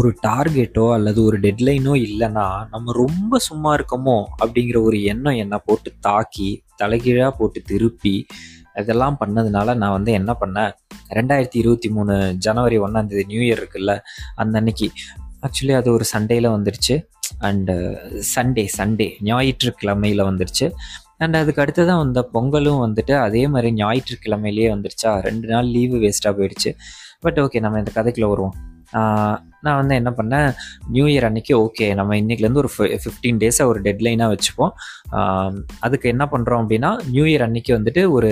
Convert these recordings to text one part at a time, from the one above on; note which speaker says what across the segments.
Speaker 1: ஒரு டார்கெட்டோ அல்லது ஒரு டெட்லைனோ இல்லைன்னா நம்ம ரொம்ப சும்மா இருக்கோமோ அப்படிங்கிற ஒரு எண்ணம் என்னை போட்டு தாக்கி தலைகீழாக போட்டு திருப்பி இதெல்லாம் பண்ணதுனால நான் வந்து என்ன பண்ணேன்? ரெண்டாயிரத்தி இருபத்தி மூணு ஜனவரி ஒன்றாந்தேதி நியூ இயர் இருக்குல்ல அந்த அன்னைக்கு. ஆக்சுவலி அது ஒரு சண்டேல வந்துருச்சு. அண்டு சண்டே சண்டே ஞாயிற்றுக்கிழமையில் வந்துருச்சு. அண்ட் அதுக்கு அடுத்து தான் வந்த பொங்கலும் வந்துட்டு அதே மாதிரி ஞாயிற்றுக்கிழமையிலேயே வந்துருச்சா? ரெண்டு நாள் லீவு வேஸ்ட்டாக போயிடுச்சு. பட் ஓகே நம்ம இந்த கதைக்குள்ளே வருவோம். நான் வந்து என்ன பண்ணேன் நியூ இயர் அன்னைக்கு ஓகே நம்ம இன்னைக்குலேருந்து ஒரு ஃபிஃப்டீன் டேஸை ஒரு டெட்லைனாக வச்சுப்போம். அதுக்கு என்ன பண்ணுறோம் அப்படின்னா நியூ இயர் அன்னைக்கு வந்துட்டு ஒரு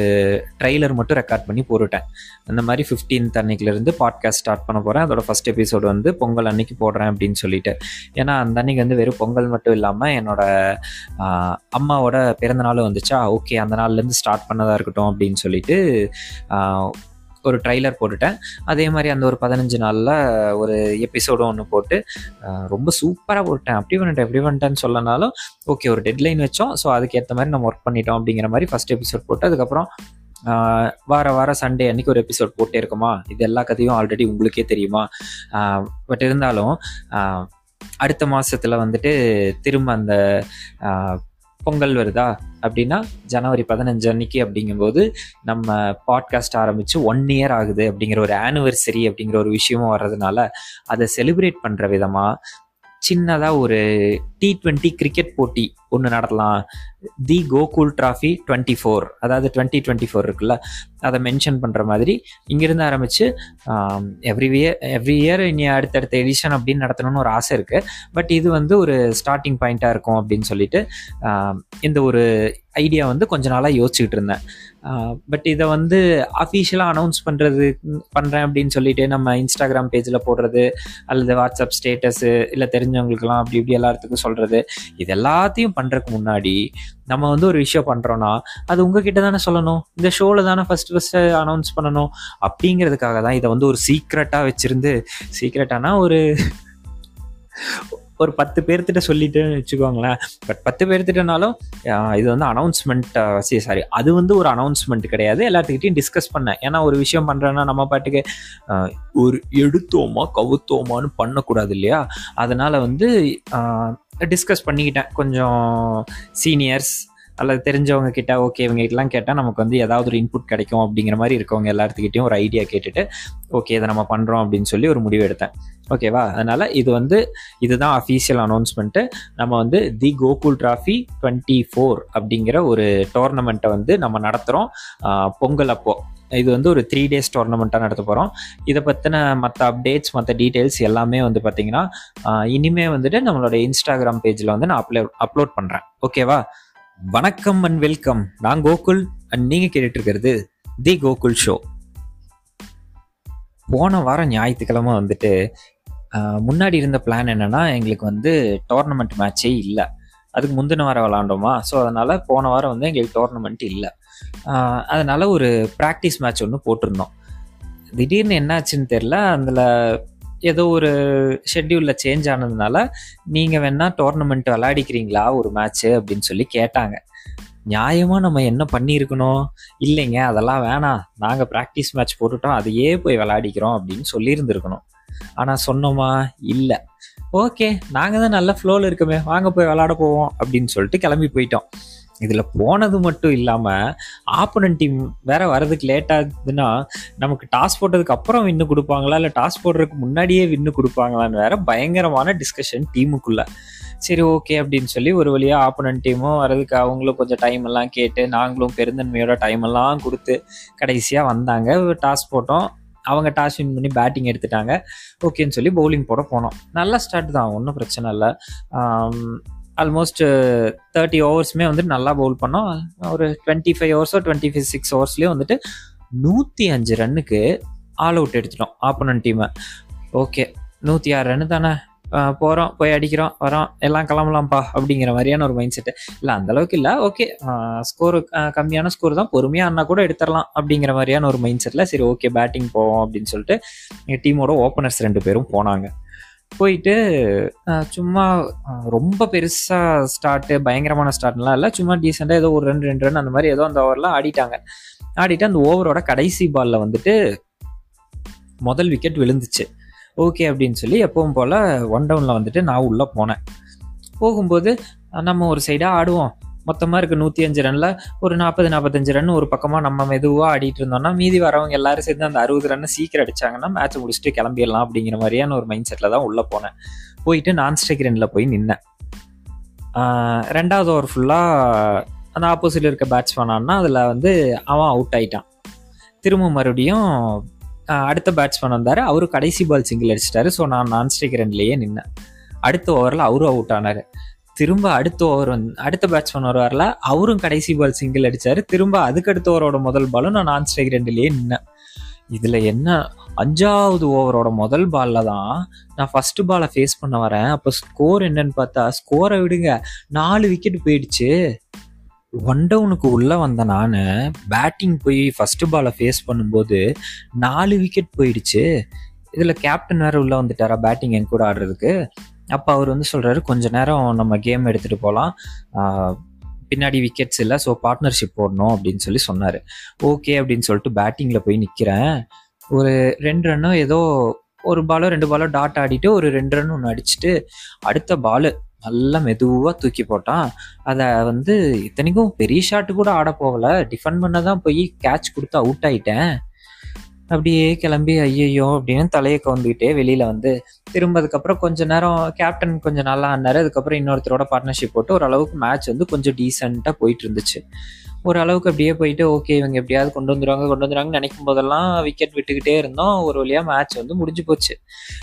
Speaker 1: ட்ரைலர் மட்டும் ரெக்கார்ட் பண்ணி போட்டுட்டேன். அந்த மாதிரி ஃபிஃப்டீன்த் அன்னைக்குலேருந்து பாட்காஸ்ட் ஸ்டார்ட் பண்ண போகிறேன் அதோட ஃபஸ்ட் எபிசோடு வந்து பொங்கல் அன்னைக்கு போடுறேன் அப்படின்னு சொல்லிட்டு. ஏன்னா அந்த அன்னைக்கு வந்து வெறும் பொங்கல் மட்டும் இல்லாமல் என்னோட அம்மாவோட பிறந்த நாளும் வந்துச்சா ஓகே அந்த நாள்லேருந்து ஸ்டார்ட் பண்ணதாக இருக்கட்டும் அப்படின்னு சொல்லிட்டு ஒரு ட்ரைலர் போட்டுட்டேன். அதே மாதிரி அந்த ஒரு பதினஞ்சு நாளில் ஒரு எபிசோடும் ஒன்று போட்டு ரொம்ப சூப்பராக போட்டேன். அப்படி பண்ணிட்டேன் எப்படி பண்ணிட்டேன்னு சொல்லனாலும் ஓகே ஒரு டெட்லைன் வச்சோம். ஸோ அதுக்கேற்ற மாதிரி நம்ம ஒர்க் பண்ணிட்டோம் அப்படிங்கிற மாதிரி ஃபஸ்ட் எபிசோட் போட்டு அதுக்கப்புறம் வார வாரம் சண்டே அன்னைக்கு ஒரு எபிசோட் போட்டே இருக்குமா? இது எல்லா கதையும் ஆல்ரெடி உங்களுக்கே தெரியுமா? பட் இருந்தாலும் அடுத்த மாதத்தில் வந்துட்டு திரும்ப அந்த பொங்கல் வருதா? அப்படின்னா ஜனவரி பதினஞ்சு அன்னைக்கு அப்படிங்கும்போது நம்ம பாட்காஸ்ட் ஆரம்பித்து ஒன் இயர் ஆகுது அப்படிங்கிற ஒரு ஆனிவர்சரி அப்படிங்கிற ஒரு விஷயமும் வர்றதுனால அதை செலிப்ரேட் பண்ணுற விதமாக சின்னதாக ஒரு டி ட்வெண்ட்டி கிரிக்கெட் போட்டி ஒன்று நடத்தலாம். The Gokul trophy twenty four. அதாவது டுவெண்ட்டி டுவெண்ட்டி ஃபோர் இருக்குல்ல அதை மென்ஷன் பண்ணுற மாதிரி இங்கேருந்து ஆரம்பித்து எவ்ரி இயர் எவ்ரி இயர் இனி அடுத்தடுத்த எடிஷன் அப்படின்னு நடத்தணும்னு ஒரு ஆசை இருக்குது பட் இது வந்து ஒரு ஸ்டார்டிங் பாயிண்ட்டாக இருக்கும் அப்படின்னு சொல்லிட்டு இந்த ஒரு ஐடியா வந்து கொஞ்ச நாளாக யோசிச்சுக்கிட்டு இருந்தேன். பட் இதை வந்து அஃபீஷியலாக அனௌன்ஸ் பண்ணுறது பண்ணுறேன் அப்படின்னு சொல்லிட்டு நம்ம இன்ஸ்டாகிராம் பேஜில் போடுறது அல்லது வாட்ஸ்அப் ஸ்டேட்டஸு இல்லை தெரிஞ்சவங்களுக்குலாம் அப்படி இப்படி எல்லாத்துக்கும் சொல்கிறது இது எல்லாத்தையும் பண்ணுறதுக்கு முன்னாடி நம்ம வந்து ஒரு விஷயம் பண்ணுறோன்னா அது உங்ககிட்ட தானே சொல்லணும். இந்த ஷோவில் தானே ஃபஸ்ட்டு ஃபஸ்ட்டு அனௌன்ஸ் பண்ணணும். அப்படிங்கிறதுக்காக தான் இதை வந்து ஒரு சீக்ரெட்டாக வச்சுருந்து சீக்ரெட்டானா ஒரு ஒரு பத்து பேர்த்திட்ட சொல்லிட்டுன்னு வச்சுக்கோங்களேன். பட் பத்து பேர்த்திட்டனாலும் இது வந்து அனௌன்ஸ்மெண்ட் சரி சாரி அது வந்து ஒரு அனௌன்ஸ்மெண்ட் கிடையாது. எல்லாத்துக்கிட்டையும் டிஸ்கஸ் பண்ணேன். ஏன்னா ஒரு விஷயம் பண்ணுறேன்னா நம்ம பாட்டுக்கு ஒரு எடுத்தோமா கவுத்தோமான்னு பண்ணக்கூடாது இல்லையா? அதனால வந்து டிஸ்கஸ் பண்ணிக்கிட்டேன். கொஞ்சம் சீனியர்ஸ் அல்லது தெரிஞ்சவங்க கிட்ட ஓகே இவங்க கிட்டலாம் கேட்டால் நமக்கு வந்து ஏதாவது ஒரு இன்புட் கிடைக்கும் அப்படிங்கிற மாதிரி இருக்கவங்க எல்லாத்துக்கிட்டையும் ஒரு ஐடியா கேட்டுட்டு ஓகே இதை நம்ம பண்ணுறோம் அப்படின்னு சொல்லி ஒரு முடிவு எடுத்தேன். ஓகேவா அதனால் இது வந்து இதுதான் அஃபீஷியல் அனௌன்ஸ்மெண்ட்டு நம்ம வந்து the Gokul trophy twenty four அப்படிங்கிற ஒரு டோர்னமெண்ட்டை வந்து நம்ம நடத்துகிறோம் பொங்கல் அப்போது இது வந்து ஒரு த்ரீ டேஸ் டோர்னமெண்ட்டாக நடத்த போகிறோம் இதை பற்றின மற்ற அப்டேட்ஸ் மற்ற டீட்டெயில்ஸ் எல்லாமே வந்து பார்த்தீங்கன்னா இனிமே வந்துட்டு நம்மளோட இன்ஸ்டாகிராம் பேஜில் வந்து நான் அப்லோ அப்லோட் பண்ணுறேன் ஓகேவா வணக்கம் அண்ட் வெல்கம் நான் கோகுல் அண்ட் நீங்கள் கேட்டுட்டு இருக்கிறது தி கோகுல் ஷோ போன வாரம் ஞாயிற்றுக்கிழமை வந்துட்டு முன்னாடி இருந்த பிளான் என்னென்னா எங்களுக்கு வந்து டோர்னமெண்ட் மேட்சே இல்லை. அதுக்கு முந்தின வாரம் விளாண்டோமா? ஸோ அதனால் போன வாரம் வந்து எங்களுக்கு டோர்னமெண்ட் இல்லை. அதனால் ஒரு ப்ராக்டிஸ் மேட்ச் ஒன்று போட்டிருந்தோம். திடீர்னு என்னாச்சுன்னு தெரில அதில் ஏதோ ஒரு ஷெட்யூலில் சேஞ்ச் ஆனதுனால நீங்கள் வேணால் டோர்னமெண்ட் விளையாடிக்கிறீங்களா ஒரு மேட்ச்சு அப்படின்னு சொல்லி கேட்டாங்க. நியாயமாக நம்ம என்ன பண்ணியிருக்கணும்? இல்லைங்க அதெல்லாம் வேணாம். நாங்கள் ப்ராக்டிஸ் மேட்ச் போட்டுட்டோம். அதையே போய் விளையாடிக்கிறோம் அப்படின்னு சொல்லியிருந்துருக்கணும். ஆனால் சொன்னோமா? இல்லை. ஓகே நாங்கள் தான் நல்ல ஃப்ளோவில் இருக்கோமே. வாங்க போய் விளாட போவோம் அப்படின்னு சொல்லிட்டு கிளம்பி போயிட்டோம். இதில் போனது மட்டும் இல்லாமல் ஆப்போனன்ட் டீம் வேற வர்றதுக்கு லேட் ஆகுதுன்னா நமக்கு டாஸ் போட்டதுக்கு அப்புறம் வின்னு கொடுப்பாங்களா? இல்லை டாஸ் போடுறதுக்கு முன்னாடியே வின்னு கொடுப்பாங்களான்னு வேற பயங்கரமான டிஸ்கஷன் டீமுக்குள்ள சரி ஓகே அப்படின்னு சொல்லி ஒரு வழியாக ஆப்போனன்ட் டீமும் வரதுக்கு அவங்களும் கொஞ்சம் டைம் எல்லாம் கேட்டு நாங்களும் பெருந்தன்மையோட டைம் எல்லாம் கொடுத்து கடைசியாக வந்தாங்க. டாஸ் போட்டோம். அவங்க டாஸ் வின் பண்ணி பேட்டிங் எடுத்துட்டாங்க. ஓகேன்னு சொல்லி பவுலிங் போட போனோம். நல்ல ஸ்டார்ட் தான். ஒன்றும் பிரச்சனை இல்லை. ஆல்மோஸ்ட் தேர்ட்டி ஓவர்ஸுமே வந்துட்டு நல்லா பவுல் பண்ணோம். ஒரு டுவெண்ட்டி ஃபைவ் ஹவர்ஸோ டுவெண்ட்டி ஃபைவ் சிக்ஸ் ஹவர்ஸ்லேயே வந்துட்டு நூற்றி அஞ்சு ரன்னுக்கு ஆல் அவுட் எடுத்துட்டோம் ஆப்போனன்ட் டீமை ஓகே நூற்றி ஆறு ரன்னு தானே போகிறோம் போய் அடிக்கிறோம் வரோம் எல்லாம் கிளம்பலாம்ப்பா அப்படிங்கிற மாதிரியான ஒரு மைண்ட் செட்டு இல்லை அந்தளவுக்கு இல்லை ஓகே ஸ்கோர் கம்மியான ஸ்கோர் தான் பொறுமையாக அண்ணா கூட எடுத்துடலாம் அப்படிங்கிற மாதிரியான ஒரு மைண்ட் செட்டில் சரி ஓகே பேட்டிங் போவோம் அப்படின்னு சொல்லிட்டு எங்கள் டீமோட ஓப்பனர்ஸ் ரெண்டு பேரும் போனாங்க. போயிட்டு சும்மா ரொம்ப பெருசாக ஸ்டார்ட்டு பயங்கரமான ஸ்டார்ட்லாம் இல்லை. சும்மா டீசெண்டாக ஏதோ ஒரு ரெண்டு ரெண்டு ரன் அந்த மாதிரி ஏதோ அந்த ஓவரில் ஆடிட்டாங்க. ஆடிட்டு அந்த ஓவரோட கடைசி பாலில் வந்துட்டு முதல் விக்கெட் விழுந்துச்சு. ஓகே அப்படின்னு சொல்லி எப்பவும் போல் ஒன் டவுனில் வந்துட்டு நான் உள்ளே போனேன். போகும்போது நம்ம ஒரு சைடாக ஆடுவோம். மொத்தமாக இருக்க நூற்றி அஞ்சு ரனில். ஒரு நாற்பது நாற்பத்தஞ்சு ரன் ஒரு பக்கமாக நம்ம மெதுவாக ஆடிட்டு இருந்தோம்னா மீதி வரவங்க எல்லாரும் சேர்ந்து அந்த அறுபது ரன் சீக்கிரம் அடிச்சாங்கன்னா மேட்ச் முடிச்சுட்டு கிளம்பிடலாம் அப்படிங்கிற மாதிரியான ஒரு மைண்ட் செட்டில் தான் உள்ளே போனேன். போயிட்டு நான் ஸ்ட்ரைக் ரனில் போய் நின்னேன். ரெண்டாவது ஓவர் ஃபுல்லாக அந்த ஆப்போசிட்டில் இருக்க பேட்ஸ்மேனான்னா அதில் வந்து அவன் அவுட் ஆயிட்டான். திரும்ப மறுபடியும் அடுத்த பேட்ஸ்மேன் வந்தார். அவர் கடைசி பால் சிங்கிள் அடிச்சிட்டாரு. ஸோ நான் நான் ஸ்ட்ரைக் ரன்லேயே நின்னேன். அடுத்த ஓவரில் அவரும் அவுட் ஆனார். திரும்ப அடுத்த ஓவர் வந்து அடுத்த பேட்ஸ்மேன் வருவார்ல அவரும் கடைசி பால் சிங்கிள் அடிச்சாரு. திரும்ப அதுக்கடுத்த ஓவரோட முதல் பாலும் நான் நான் ஸ்ட்ரைக் ரெண்டுலேயே நின்னேன். இதில் என்ன அஞ்சாவது ஓவரோட முதல் பாலில் தான் நான் ஃபர்ஸ்ட் பாலை ஃபேஸ் பண்ண வரேன். அப்போ ஸ்கோர் என்னன்னு பார்த்தா ஸ்கோரை விடுங்க. நாலு விக்கெட் போயிடுச்சு. ஒன் டவுனுக்கு உள்ளே வந்த நான் பேட்டிங் போய் ஃபஸ்ட்டு பாலை ஃபேஸ் பண்ணும்போது நாலு விக்கெட் போயிடுச்சு. இதில் கேப்டன் வேறு உள்ளே வந்துட்டாரா பேட்டிங் என் கூட ஆடுறதுக்கு? அப்போ அவர் வந்து சொல்கிறாரு கொஞ்ச நேரம் நம்ம கேம் எடுத்துகிட்டு போகலாம் பின்னாடி விக்கெட்ஸ் இல்லை ஸோ பார்ட்னர்ஷிப் போடணும் அப்படின்னு சொல்லி சொன்னார். ஓகே அப்படின்னு சொல்லிட்டு பேட்டிங்கில் போய் நிற்கிறேன் ஒரு ரெண்டு ரன்னோ ஏதோ ஒரு பாலோ ரெண்டு பாலோ டாட் ஆடிட்டு ஒரு ரெண்டு ரன் ஒன்று அடிச்சுட்டு அடுத்த பாலு நல்லா மெதுவாக தூக்கி போட்டான். அதை வந்து இத்தனைக்கும் பெரிய ஷாட்டு கூட ஆட போகல. டிஃபெண்ட் பண்ண தான் போய் கேட்ச் கொடுத்து அவுட் ஆயிட்டேன். அப்படியே கிளம்பி ஐயையோ அப்படின்னு தலையை கவுந்துக்கிட்டே வெளியில வந்து திரும்ப அதுக்கப்புறம் கொஞ்ச நேரம் கேப்டன் கொஞ்சம் நல்லா ஆனாரு. அதுக்கப்புறம் இன்னொருத்தரோட பார்ட்னர்ஷிப் போட்டு ஓரளவுக்கு மேட்ச் வந்து கொஞ்சம் டீசெண்டாக போயிட்டு இருந்துச்சு. ஓரளவுக்கு அப்படியே போயிட்டு ஓகே இவங்க எப்படியாவது கொண்டு வந்துருவாங்க கொண்டு வந்துடுவாங்கன்னு நினைக்கும் போதெல்லாம் விக்கெட் விட்டுக்கிட்டே இருந்தோம். ஒரு வழியாக மேட்ச் வந்து முடிஞ்சு போச்சு.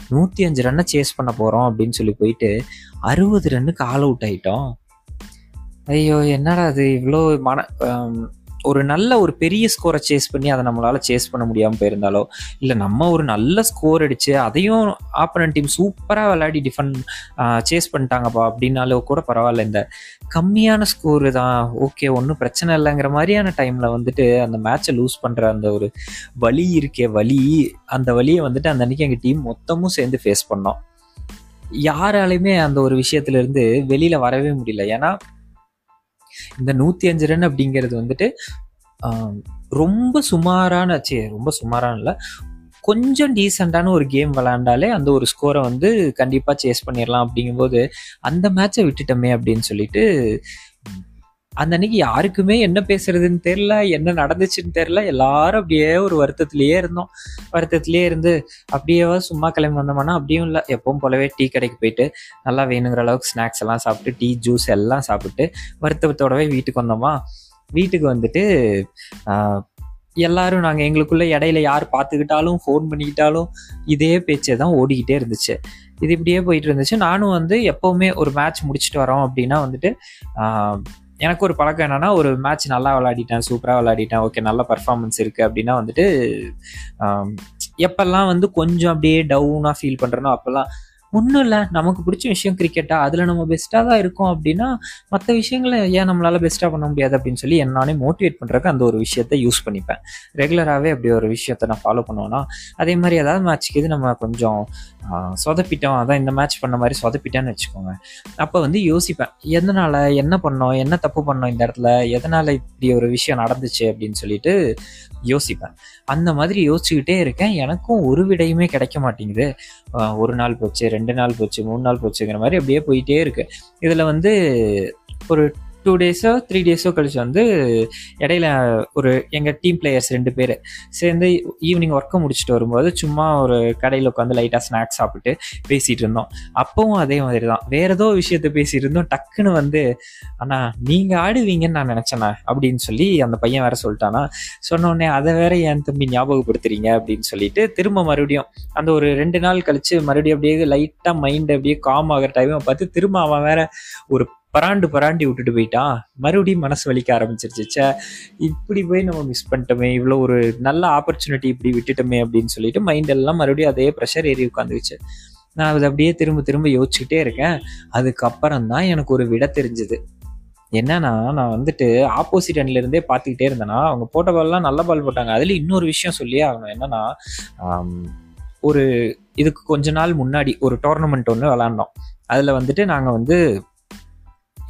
Speaker 1: நூற்றி அஞ்சு ரன்னை சேஸ் பண்ண போகிறோம் அப்படின்னு சொல்லி போயிட்டு அறுபது ரன்னுக்கு ஆல் அவுட் ஆயிட்டோம். ஐயோ என்னடா அது இவ்வளோ மன ஒரு நல்ல ஒரு பெரிய ஸ்கோரை சேஸ் பண்ணி அதை நம்மளால் சேஸ் பண்ண முடியாமல் போயிருந்தாலோ இல்லை நம்ம ஒரு நல்ல ஸ்கோர் அடித்து அதையும் ஆப்பனன் டீம் சூப்பராக விளையாடி டிஃபன் சேஸ் பண்ணிட்டாங்கப்பா அப்படின்னாலோ கூட பரவாயில்ல. இந்த கம்மியான ஸ்கோர் தான் ஓகே ஒன்றும் பிரச்சனை இல்லைங்கிற மாதிரியான டைமில் வந்துட்டு அந்த மேட்சை லூஸ் பண்ணுற அந்த ஒரு வலி இருக்கே வலி அந்த வழியை வந்துட்டு அந்த அன்னைக்கு எங்கள் டீம் மொத்தமும் சேர்ந்து ஃபேஸ் பண்ணோம். யாராலையுமே அந்த ஒரு விஷயத்துல இருந்து வெளியில வரவே முடியல. ஏன்னா இந்த நூத்தி அஞ்சு ரன் அப்படிங்கிறது வந்துட்டு ரொம்ப சுமாரான சே ரொம்ப சுமாரான இல்லை. கொஞ்சம் டீசெண்டான ஒரு கேம் விளாண்டாலே அந்த ஒரு ஸ்கோரை வந்து கண்டிப்பாக சேஸ் பண்ணிடலாம் அப்படிங்கும்போது அந்த மேட்சை விட்டுட்டோமே அப்படின்னு சொல்லிட்டு அந்த அன்னைக்கு யாருக்குமே என்ன பேசுறதுன்னு தெரில என்ன நடந்துச்சுன்னு தெரில எல்லாரும் அப்படியே ஒரு வருத்தத்திலேயே இருந்தோம். வருத்தத்திலேயே இருந்து அப்படியே சும்மா கிளம்பி வந்தோம்னா அப்படியும் இல்லை. எப்பவும் போலவே டீ கடைக்கு போயிட்டு நல்லா வேணுங்கிற அளவுக்கு ஸ்நாக்ஸ் எல்லாம் சாப்பிட்டு டீ ஜூஸ் எல்லாம் சாப்பிட்டு வருத்தத்தோடவே வீட்டுக்கு வந்தோமா? வீட்டுக்கு வந்துட்டு எல்லாரும் நாங்கள் எங்களுக்குள்ள இடையில யார் பார்த்துக்கிட்டாலும் ஃபோன் பண்ணிக்கிட்டாலும் இதே பேச்சே தான் ஓடிக்கிட்டே இருந்துச்சு. இது இப்படியே போயிட்டு இருந்துச்சு. நானும் வந்து எப்போவுமே ஒரு மேட்ச் முடிச்சுட்டு வரோம் அப்படின்னா வந்துட்டு எனக்கு ஒரு பழக்கம் என்னன்னா ஒரு மேட்ச் நல்லா விளையாடிட்டேன் சூப்பராக விளையாடிட்டேன் ஓகே நல்ல பர்ஃபார்மன்ஸ் இருக்குது அப்படின்னா வந்துட்டு எப்பெல்லாம் வந்து கொஞ்சம் அப்படியே டவுனாக ஃபீல் பண்ணுறனோ அப்போல்லாம் ஒன்றும் இல்லை. நமக்கு பிடிச்ச விஷயம் கிரிக்கெட்டா அதில் நம்ம பெஸ்ட்டாக தான் இருக்கோம் அப்படின்னா மற்ற விஷயங்களை ஏன் நம்மளால் பெஸ்ட்டாக பண்ண முடியாது அப்படின்னு சொல்லி நானே மோட்டிவேட் பண்ணுறதுக்கு அந்த ஒரு விஷயத்த யூஸ் பண்ணிப்பேன். ரெகுலராகவே அப்படி ஒரு விஷயத்த நான் ஃபாலோ பண்ணுவேன்னா அதே மாதிரி ஏதாவது மேட்ச்க்கு இது நம்ம கொஞ்சம் சொதப்பிட்டோம். அதான் இந்த மேட்ச் பண்ண மாதிரி சொதப்பிட்டேன்னு வச்சுக்கோங்க. அப்போ வந்து யோசிப்பேன். எதனால் என்ன பண்ணோம்? என்ன தப்பு பண்ணோம் இந்த இடத்துல? எதனால் இப்படி ஒரு விஷயம் நடந்துச்சு அப்படின்னு சொல்லிட்டு யோசிப்பேன். அந்த மாதிரி யோசிச்சுக்கிட்டே இருக்கேன். எனக்கும் ஒரு விடையுமே கிடைக்க மாட்டேங்குது. ஒரு நாள் போச்சு ரெண்டு ரெண்டு நாள் போச்சு மூணு நாள் போச்சுங்கிற மாதிரி அப்படியே போயிட்டே இருக்கு. இதில் வந்து ஒரு டூ டேஸோ த்ரீ டேஸோ கழிச்சு வந்து இடையில ஒரு எங்கள் டீம் பிளேயர்ஸ் ரெண்டு பேர் சேர்ந்து ஈவினிங் ஒர்க்கை முடிச்சுட்டு வரும்போது சும்மா ஒரு கடையில் உட்காந்து லைட்டாக ஸ்நாக்ஸ் சாப்பிட்டு பேசிகிட்டு இருந்தோம். அப்பவும் அதே மாதிரி தான். வேற ஏதோ விஷயத்த பேசிட்டு இருந்தோம். டக்குன்னு வந்து அண்ணா நீங்கள் ஆடுவீங்கன்னு நான் நினச்சேண்ணா அப்படின்னு சொல்லி அந்த பையன் வேற சொல்லிட்டானா. சொன்னோடனே அதை வேற என் தம்பி ஞாபகப்படுத்துறீங்க? அப்படின்னு சொல்லிட்டு திரும்ப மறுபடியும் அந்த ஒரு ரெண்டு நாள் கழிச்சு மறுபடியும் அப்படியே லைட்டாக மைண்ட் அப்படியே காம் ஆகிற டைமை பார்த்து திரும்ப அவன் வேற ஒரு பராண்டு பராண்டி விட்டுட்டு போயிட்டான் மறுபடியும் மனசு வலிக்க ஆரம்பிச்சிருச்சு. சே இப்படி போய் நம்ம மிஸ் பண்ணிட்டோமே இவ்வளோ ஒரு நல்ல ஆப்பர்ச்சுனிட்டி இப்படி விட்டுட்டோமே அப்படின்னு சொல்லிட்டு மைண்ட் எல்லாம் மறுபடியும் அதே ப்ரெஷர் ஏறி உட்காந்துச்சு நான் அதை அப்படியே திரும்ப திரும்ப யோசிச்சுக்கிட்டே இருக்கேன். அதுக்கப்புறம் தான் எனக்கு ஒரு விட தெரிஞ்சது. என்னன்னா நான் வந்துட்டு ஆப்போசிட் அண்ட்ல இருந்தே பார்த்துக்கிட்டே இருந்தேன்னா அவங்க போட்ட பால்லாம் நல்ல பால் போட்டாங்க. அதுல இன்னொரு விஷயம் சொல்லியே ஆகணும். என்னன்னா ஒரு இதுக்கு கொஞ்ச நாள் முன்னாடி ஒரு டோர்னமெண்ட் ஒன்று விளாண்டோம் அதில் வந்துட்டு நாங்கள் வந்து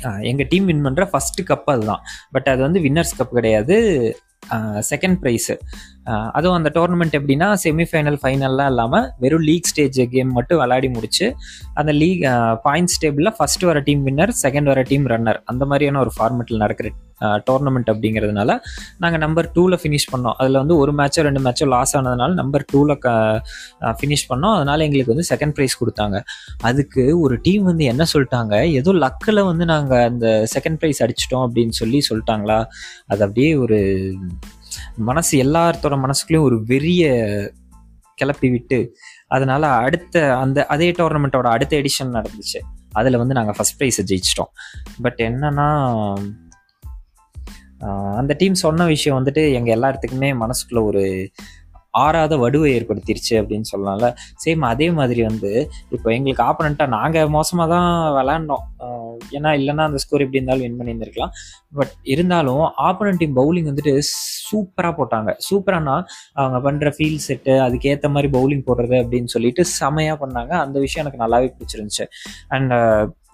Speaker 1: எங்கள் டீம் வின் பண்ணுற ஃபஸ்ட்டு கப் அதுதான். பட் அது வந்து வின்னர்ஸ் கப் கிடையாது. செகண்ட் ப்ரைஸு அதுவும் அந்த டோர்னமெண்ட் எப்படின்னா செமிஃபைனல் ஃபைனல்லாம் இல்லாமல் வெறும் லீக் ஸ்டேஜ் கேம் மட்டும் விளையாடி முடிச்சு அந்த லீக் பாயிண்ட்ஸ் டேபிளில் ஃபர்ஸ்ட் வர டீம் வின்னர் செகண்ட் வர டீம் ரன்னர் அந்த மாதிரியான ஒரு ஃபார்மெட்டில் நடக்கிற டோர்னமெண்ட் அப்படிங்கிறதுனால நாங்கள் நம்பர் டூவில் ஃபினிஷ் பண்ணோம். அதில் வந்து ஒரு மேட்சோ ரெண்டு மேட்சோ லாஸ் ஆனதுனால நம்பர் டூவில் க ஃபினிஷ் பண்ணோம். அதனால எங்களுக்கு வந்து செகண்ட் ப்ரைஸ் கொடுத்தாங்க. அதுக்கு ஒரு டீம் வந்து என்ன சொல்லிட்டாங்க? ஏதோ லக்கில் வந்து நாங்கள் அந்த செகண்ட் ப்ரைஸ் அடிச்சிட்டோம் அப்படின்னு சொல்லி சொல்லிட்டாங்களா? அது அப்படியே ஒரு மனசு எல்லாத்தோட மனசுக்குள்ளேயும் ஒரு வெறிய கிளப்பி விட்டு அதனால அடுத்த அந்த அதே டோர்னமெண்ட்டோட அடுத்த எடிஷன் நடந்துச்சு. அதில் வந்து நாங்கள் ஃபஸ்ட் ப்ரைஸை ஜெயிச்சிட்டோம். பட் என்னன்னா அந்த டீம் சொன்ன விஷயம் வந்துட்டு எங்கள் எல்லாத்துக்குமே மனசுக்குள்ள ஒரு ஆறாத வடுவை ஏற்படுத்திருச்சு அப்படின்னு சொல்லலாம்ல. சேம் அதே மாதிரி வந்து இப்போ எங்களுக்கு ஆப்பனண்ட்டாக நாங்கள் மோசமாக தான் விளாண்டோம் ஏன்னா இல்லைன்னா அந்த ஸ்கோர் எப்படி இருந்தாலும் வின் பண்ணியிருந்திருக்கலாம். பட் இருந்தாலும் ஆப்பனண்ட் டீம் பவுலிங் வந்துட்டு சூப்பராக போட்டாங்க. சூப்பரானா அவங்க பண்ணுற ஃபீல் செட்டு அதுக்கேற்ற மாதிரி பவுலிங் போடுறது அப்படின்னு சொல்லிட்டு செமையாக பண்ணாங்க. அந்த விஷயம் எனக்கு நல்லாவே பிடிச்சிருந்துச்சு. அண்ட்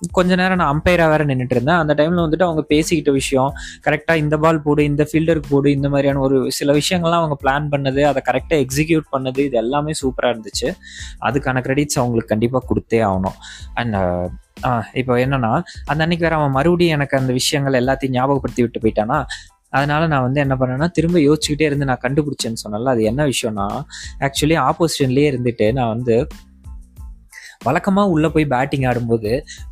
Speaker 1: கொஞ்ச நேரம் நான் அம்பையராக வேற நின்றுட்டு இருந்தேன் அந்த டைமில் வந்துட்டு அவங்க பேசிக்கிட்ட விஷயம் கரெக்டாக இந்த பால் போடு இந்த ஃபீல்டருக்கு போடு இந்த மாதிரியான ஒரு சில விஷயங்கள்லாம் அவங்க பிளான் பண்ணது அதை கரெக்டாக எக்ஸிக்யூட் பண்ணது இது எல்லாமே சூப்பராக இருந்துச்சு. அதுக்கான கிரெடிட்ஸ் அவங்களுக்கு கண்டிப்பாக கொடுத்தே ஆகணும். அண்ட் இப்போ என்னன்னா அந்த அன்னைக்கு வேற அவன் மறுபடியும் எனக்கு அந்த விஷயங்கள் எல்லாத்தையும் ஞாபகப்படுத்தி விட்டு போயிட்டானா அதனால நான் வந்து என்ன பண்ணேன்னா திரும்ப யோசிச்சுக்கிட்டே இருந்து நான் கண்டுபிடிச்சேன்னு சொன்னல அது என்ன விஷயம்னா ஆக்சுவலி ஆப்போசிஷன்லேயே இருந்துட்டு நான் வந்து வழக்கமாக உள்ளே போய் பேட்டிங் ஆடும்போது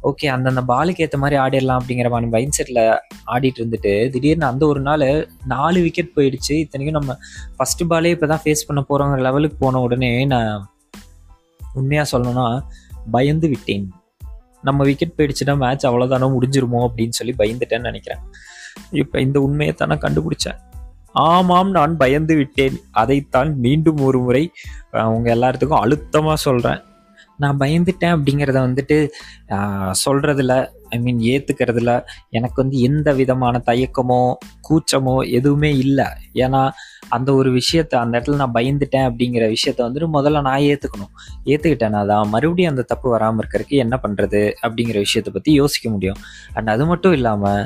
Speaker 1: ஓகே அந்தந்த பாலுக்கு ஏற்ற மாதிரி ஆடிடலாம் அப்படிங்கிற மாதிரி மைண்ட் செட்டில் ஆடிட்டு இருந்துட்டு திடீர்னு அந்த ஒரு நாள் நாலு விக்கெட் போயிடுச்சு. இத்தனைக்கும் நம்ம ஃபர்ஸ்ட் பாலே இப்போ தான் ஃபேஸ் பண்ண போகிறோங்கிற லெவலுக்கு போன உடனே நான் உண்மையாக சொல்லணும்னா பயந்து விட்டேன். நம்ம விக்கெட் போயிடுச்சுன்னா மேட்ச் அவ்வளோதானோ முடிஞ்சிருமோ அப்படின்னு சொல்லி பயந்துட்டேன்னு நினைக்கிறேன். இப்போ இந்த உண்மையை தானே கண்டுபிடிச்சேன். ஆமாம் நான் பயந்து விட்டேன். அதைத்தான் மீண்டும் ஒரு முறை உங்கள் எல்லாத்துக்கும் அழுத்தமாக சொல்கிறேன் நான் பயந்துட்டேன் அப்படிங்கிறத வந்துட்டு ஆஹ், ஐ மீன் ஏற்றுக்கிறதுல எனக்கு வந்து எந்த விதமான தயக்கமோ கூச்சமோ எதுவுமே இல்லை. ஏன்னா அந்த ஒரு விஷயத்த அந்த இடத்துல நான் பயந்துட்டேன் அப்படிங்கிற விஷயத்த வந்துட்டு முதல்ல நான் ஏற்றுக்கணும் ஏற்றுக்கிட்டேன்னா தான் மறுபடியும் அந்த தப்பு வராமல் இருக்கிறதுக்கு என்ன பண்ணுறது அப்படிங்கிற விஷயத்த பற்றி யோசிக்க முடியும். அண்ட் அது மட்டும் இல்லாமல்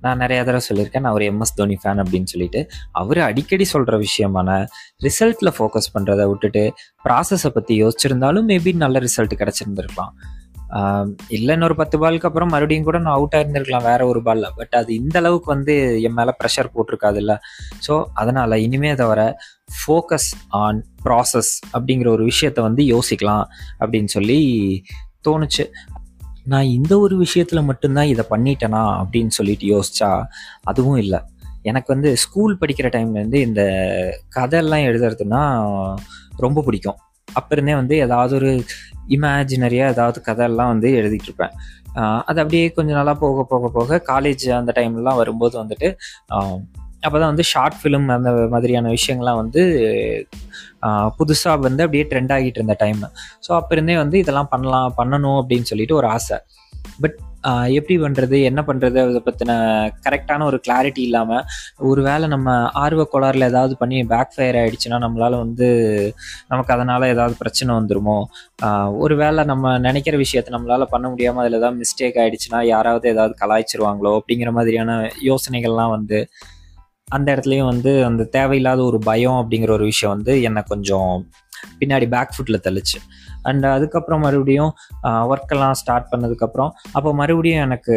Speaker 1: நான் நிறைய தடவை சொல்லியிருக்கேன் நான் ஒரு எம்எஸ் தோனி ஃபேன் அப்படின்னு சொல்லிட்டு. அவர் அடிக்கடி சொல்ற விஷயமான ரிசல்ட்ல ஃபோக்கஸ் பண்றதை விட்டுட்டு ப்ராசஸை பத்தி யோசிச்சிருந்தாலும் மேபி நல்ல ரிசல்ட் கிடைச்சிருந்திருக்கலாம். இல்லைன்னு ஒரு இன்னொரு பத்து பாலுக்கு அப்புறம் மறுபடியும் கூட நான் அவுட் ஆயிருந்திருக்கலாம் வேற ஒரு பால்ல பட் அது இந்த அளவுக்கு வந்து என் மேல ப்ரெஷர் போட்டிருக்காதுல்ல. ஸோ அதனால இனிமே தவிர ஃபோக்கஸ் ஆன் ப்ராசஸ் அப்படிங்கிற ஒரு விஷயத்த வந்து யோசிக்கலாம் அப்படின்னு சொல்லி தோணுச்சு. நான் இந்த ஒரு விஷயத்தில் மட்டும்தான் இதை பண்ணிட்டேனா அப்படின்னு சொல்லிட்டு யோசிச்சா அதுவும் இல்லை. எனக்கு வந்து ஸ்கூல் படிக்கிற டைம்லேருந்து இந்த கதையெல்லாம் எழுதுறதுன்னா ரொம்ப பிடிக்கும். அப்ப வந்து ஏதாவது ஒரு இமேஜினரியாக ஏதாவது கதையெல்லாம் வந்து எழுதிட்டு இருப்பேன். அது அப்படியே கொஞ்ச நாளாக போக போக போக காலேஜ் அந்த டைம்லாம் வரும்போது வந்துட்டு அப்போ தான் வந்து ஷார்ட் ஃபிலிம் அந்த மாதிரியான விஷயங்கள்லாம் வந்து புதுசாக வந்து அப்படியே ட்ரெண்ட் ஆகிட்டு இருந்த டைம் ஸோ அப்போ இருந்தே வந்து இதெல்லாம் பண்ணலாம் பண்ணணும் அப்படின்னு சொல்லிட்டு ஒரு ஆசை. பட் எப்படி பண்ணுறது என்ன பண்ணுறது அதை பற்றின கரெக்டான ஒரு கிளாரிட்டி இல்லாமல் ஒரு வேளை நம்ம ஆர்வ கோளாறில் ஏதாவது பண்ணி பேக் ஃபயர் ஆகிடுச்சுன்னா நம்மளால் வந்து நமக்கு அதனால் ஏதாவது பிரச்சனை வந்துருமோ? ஒரு வேளை நம்ம நினைக்கிற விஷயத்த நம்மளால் பண்ண முடியாமல் அதில் ஏதாவது மிஸ்டேக் ஆகிடுச்சுன்னா யாராவது ஏதாவது கலாய்ச்சிருவாங்களோ அப்படிங்கிற மாதிரியான யோசனைகள்லாம் வந்து அந்த இடத்துலையும் வந்து அந்த தேவையில்லாத ஒரு பயம் அப்படிங்கிற ஒரு விஷயம் வந்து என்னை கொஞ்சம் பின்னாடி பேக் ஃபுட்டில் தள்ளிச்சு. அண்ட் அதுக்கப்புறம் மறுபடியும் ஒர்க்கெல்லாம் ஸ்டார்ட் பண்ணதுக்கப்புறம் அப்போ மறுபடியும் எனக்கு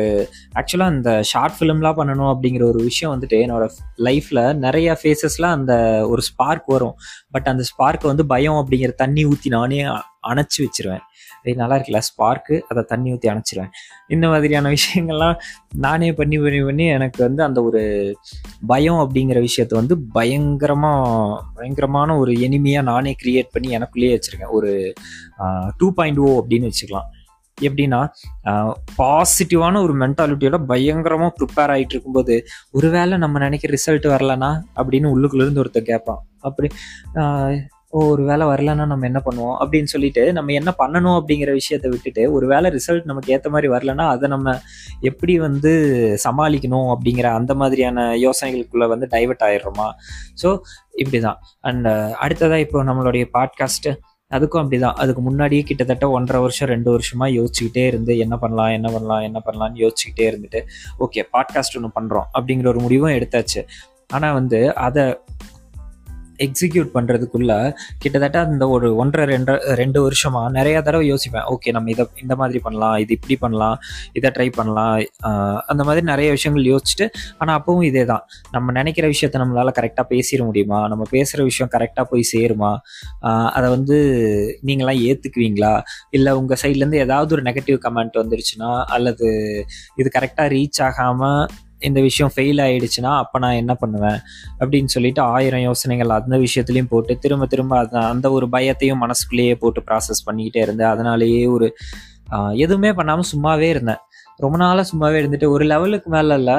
Speaker 1: ஆக்சுவலாக அந்த ஷார்ட் ஃபிலிம்லாம் பண்ணணும் அப்படிங்கிற ஒரு விஷயம் வந்துட்டு என்னோட லைஃப்பில் நிறைய ஃபேஸஸ்லாம் அந்த ஒரு ஸ்பார்க் வரும். பட் அந்த ஸ்பார்க்கை வந்து பயம் அப்படிங்கிற தண்ணி ஊற்றி நானே அணைச்சி வச்சிருவேன். அது நல்லா இருக்குல்ல ஸ்பார்க்கு அதை தண்ணி ஊற்றி அணைச்சிருவேன். இந்த மாதிரியான விஷயங்கள்லாம் நானே பண்ணி பண்ணி பண்ணி எனக்கு வந்து அந்த ஒரு பயம் அப்படிங்கிற விஷயத்த வந்து பயங்கரமாக பயங்கரமான ஒரு எனிமையாக நானே கிரியேட் பண்ணி எனக்குள்ளேயே வச்சுருக்கேன். ஒரு டூ பாயிண்ட் ஓ அப்படின்னு வச்சுக்கலாம். எப்படின்னா பாசிட்டிவான ஒரு மென்டாலிட்டியோட பயங்கரமாக ப்ரிப்பேர் ஆகிட்டு இருக்கும்போது ஒருவேளை நம்ம நினைக்கிற ரிசல்ட் வரலனா அப்படின்னு உள்ளுக்குள்ளேருந்து ஒருத்தர் கேட்பான். அப்படி ஓ ஒரு வேலை வரலன்னா நம்ம என்ன பண்ணுவோம்? அப்படின்னு சொல்லிட்டு நம்ம என்ன பண்ணணும் அப்படிங்கிற விஷயத்த விட்டுட்டு ஒரு வேலை ரிசல்ட் நமக்கு ஏற்ற மாதிரி வரலன்னா அதை நம்ம எப்படி வந்து சமாளிக்கணும் அப்படிங்கிற அந்த மாதிரியான யோசனைகளுக்குள்ள வந்து டைவெர்ட் ஆயிடுறோமா? ஸோ இப்படி தான் அண்ட் அடுத்ததாக இப்போ நம்மளுடைய பாட்காஸ்ட்டு அதுக்கும் அப்படிதான். அதுக்கு முன்னாடியே கிட்டத்தட்ட ஒன்றரை வருஷம் ரெண்டு வருஷமா யோசிச்சுக்கிட்டே இருந்து என்ன பண்ணலாம் என்ன பண்ணலாம் என்ன பண்ணலாம்னு யோசிச்சுக்கிட்டே இருந்துட்டு ஓகே பாட்காஸ்ட் ஒன்று பண்றோம் அப்படிங்கிற ஒரு முடிவும் எடுத்தாச்சு. ஆனா வந்து அதை எக்ஸிக்யூட் பண்ணுறதுக்குள்ளே கிட்டத்தட்ட அந்த ஒரு ஒன்றரை ரெண்டு ரெண்டு வருஷமாக நிறைய தடவை யோசிப்பேன். ஓகே நம்ம இதை இந்த மாதிரி பண்ணலாம் இது இப்படி பண்ணலாம் இதை ட்ரை பண்ணலாம். அந்த மாதிரி நிறைய விஷயங்கள் யோசிச்சுட்டு ஆனால் அப்பவும் இதே தான் நம்ம நினைக்கிற விஷயத்த நம்மளால் கரெக்டாக பேசிட முடியுமா? நம்ம பேசுகிற விஷயம் கரெக்டாக போய் சேருமா? அதை வந்து நீங்களாம் ஏற்றுக்குவீங்களா இல்லை உங்கள் சைட்லேருந்து ஏதாவது ஒரு நெகட்டிவ் கமெண்ட் வந்துருச்சுன்னா அல்லது இது கரெக்டாக ரீச் ஆகாமல் இந்த விஷயம் ஃபெயில் ஆயிடுச்சுன்னா அப்போ நான் என்ன பண்ணுவேன்? அப்படின்னு சொல்லிட்டு ஆயிரம் யோசனைகள் அந்த விஷயத்துலையும் போட்டு திரும்ப திரும்ப அந்த அந்த ஒரு பயத்தையும் மனசுக்குள்ளேயே போட்டு ப்ராசஸ் பண்ணிக்கிட்டே இருந்தேன். அதனாலேயே ஒரு எதுவுமே பண்ணாமல் சும்மாவே இருந்தேன். ரொம்ப நாளாக சும்மாவே இருந்துட்டு ஒரு லெவலுக்கு மேலே இல்லை.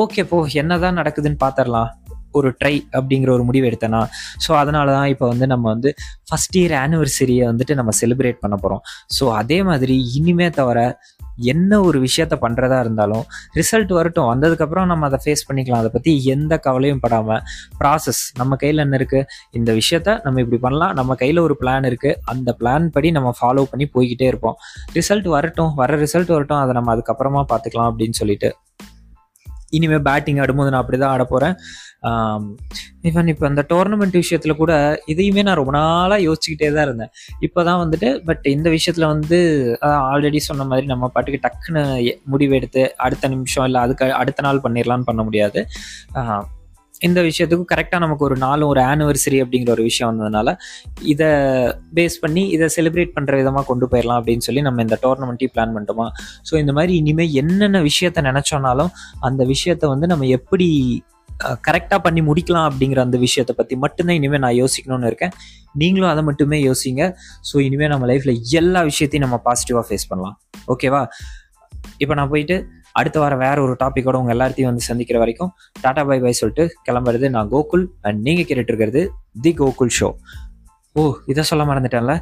Speaker 1: ஓகே போ என்னதான் நடக்குதுன்னு பார்த்துடலாம் ஒரு ட்ரை அப்படிங்கிற ஒரு முடிவு எடுத்தேன்னா ஸோ அதனால தான் இப்போ வந்து நம்ம வந்து ஃபஸ்ட் இயர் ஆனிவர்சரியை வந்துட்டு நம்ம செலிப்ரேட் பண்ண போகிறோம் ஸோ அதே மாதிரி இனிமே தவிர என்ன ஒரு விஷயத்த பண்ணுறதா இருந்தாலும் ரிசல்ட் வரட்டும். வந்ததுக்கப்புறம் நம்ம அதை ஃபேஸ் பண்ணிக்கலாம். அதை பற்றி எந்த கவலையும் படாமல் ப்ராசஸ் நம்ம கையில் என்ன இருக்குது இந்த விஷயத்த நம்ம இப்படி பண்ணலாம். நம்ம கையில் ஒரு பிளான் இருக்குது அந்த பிளான் படி நம்ம ஃபாலோ பண்ணி போய்கிட்டே இருப்போம். ரிசல்ட் வரட்டும். வர ரிசல்ட் வரட்டும். அதை நம்ம அதுக்கப்புறமா பார்த்துக்கலாம் அப்படின்னு சொல்லிட்டு இனிமேல் பேட்டிங் ஆடும்போது நான் அப்படி தான் ஆட போகிறேன் ஈவன் இப்போ அந்த டோர்னமெண்ட் விஷயத்தில் கூட இதையுமே நான் ரொம்ப நாளாக யோசிச்சுக்கிட்டே தான் இருந்தேன். இப்போ தான் வந்துட்டு பட் இந்த விஷயத்தில் வந்து ஆல்ரெடி சொன்ன மாதிரி நம்ம பாட்டுக்கு டக்குன்னு முடிவெடுத்து அடுத்த நிமிஷம் இல்லை அதுக்கு அடுத்த நாள் பண்ணிடலான்னு பண்ண முடியாது. இந்த விஷயத்துக்கும் கரெக்டாக நமக்கு ஒரு நாளும் ஒரு ஆனிவர்சரி அப்படிங்கிற ஒரு விஷயம் வந்ததுனால இதை பேஸ் பண்ணி இதை செலிப்ரேட் பண்ணுற விதமாக கொண்டு போயிடலாம் அப்படின்னு சொல்லி நம்ம இந்த டோர்னமெண்ட்டையும் பிளான் பண்ணிட்டோமா? ஸோ இந்த மாதிரி இனிமேல் என்னென்ன விஷயத்த நினச்சோனாலும் அந்த விஷயத்த வந்து நம்ம எப்படி கரெக்டாக பண்ணி முடிக்கலாம் அப்படிங்கிற அந்த விஷயத்தை பற்றி மட்டும்தான் இனிமேல் நான் யோசிக்கணும்னு இருக்கேன். நீங்களும் அதை மட்டுமே யோசிங்க. ஸோ இனிமேல் நம்ம லைஃப்பில் எல்லா விஷயத்தையும் நம்ம பாசிட்டிவாக ஃபேஸ் பண்ணலாம். ஓகேவா இப்போ நான் போயிட்டு அடுத்த வாரம் வேற ஒரு டாப்பிக்கோட உங்கள் எல்லாத்தையும் வந்து சந்திக்கிற வரைக்கும் டாடா பை பை சொல்லிட்டு கிளம்புறது நான் கோகுல். அண்ட் நீங்கள் கேட்டுட்டு இருக்கிறது தி கோகுல் ஷோ ஓ இதை சொல்ல மறந்துட்டேன்ல.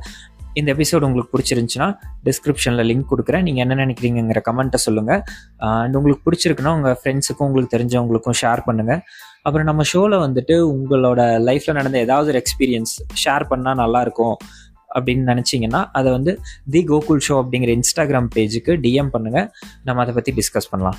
Speaker 1: இந்த எபிசோடு உங்களுக்கு பிடிச்சிருந்துச்சுன்னா டிஸ்கிரிப்ஷனில் லிங்க் கொடுக்குறேன். நீங்கள் என்ன நினைக்கிறீங்கிற கமெண்ட்டை சொல்லுங்கள் அண்ட் உங்களுக்கு பிடிச்சிருக்குன்னா உங்கள் ஃப்ரெண்ட்ஸுக்கும் உங்களுக்கு தெரிஞ்சவங்களுக்கும் ஷேர் பண்ணுங்கள் அப்புறம் நம்ம ஷோவில் வந்துட்டு உங்களோட லைஃப்பில் நடந்த ஏதாவது ஒரு எக்ஸ்பீரியன்ஸ் ஷேர் பண்ணால் நல்லாயிருக்கும் அப்படின்னு நினச்சிங்கன்னா அதை வந்து தி கோகுல் ஷோ அப்படிங்கிற இன்ஸ்டாகிராம் பேஜுக்கு டிஎம் பண்ணுங்கள் நம்ம அதை பற்றி டிஸ்கஸ் பண்ணலாம்.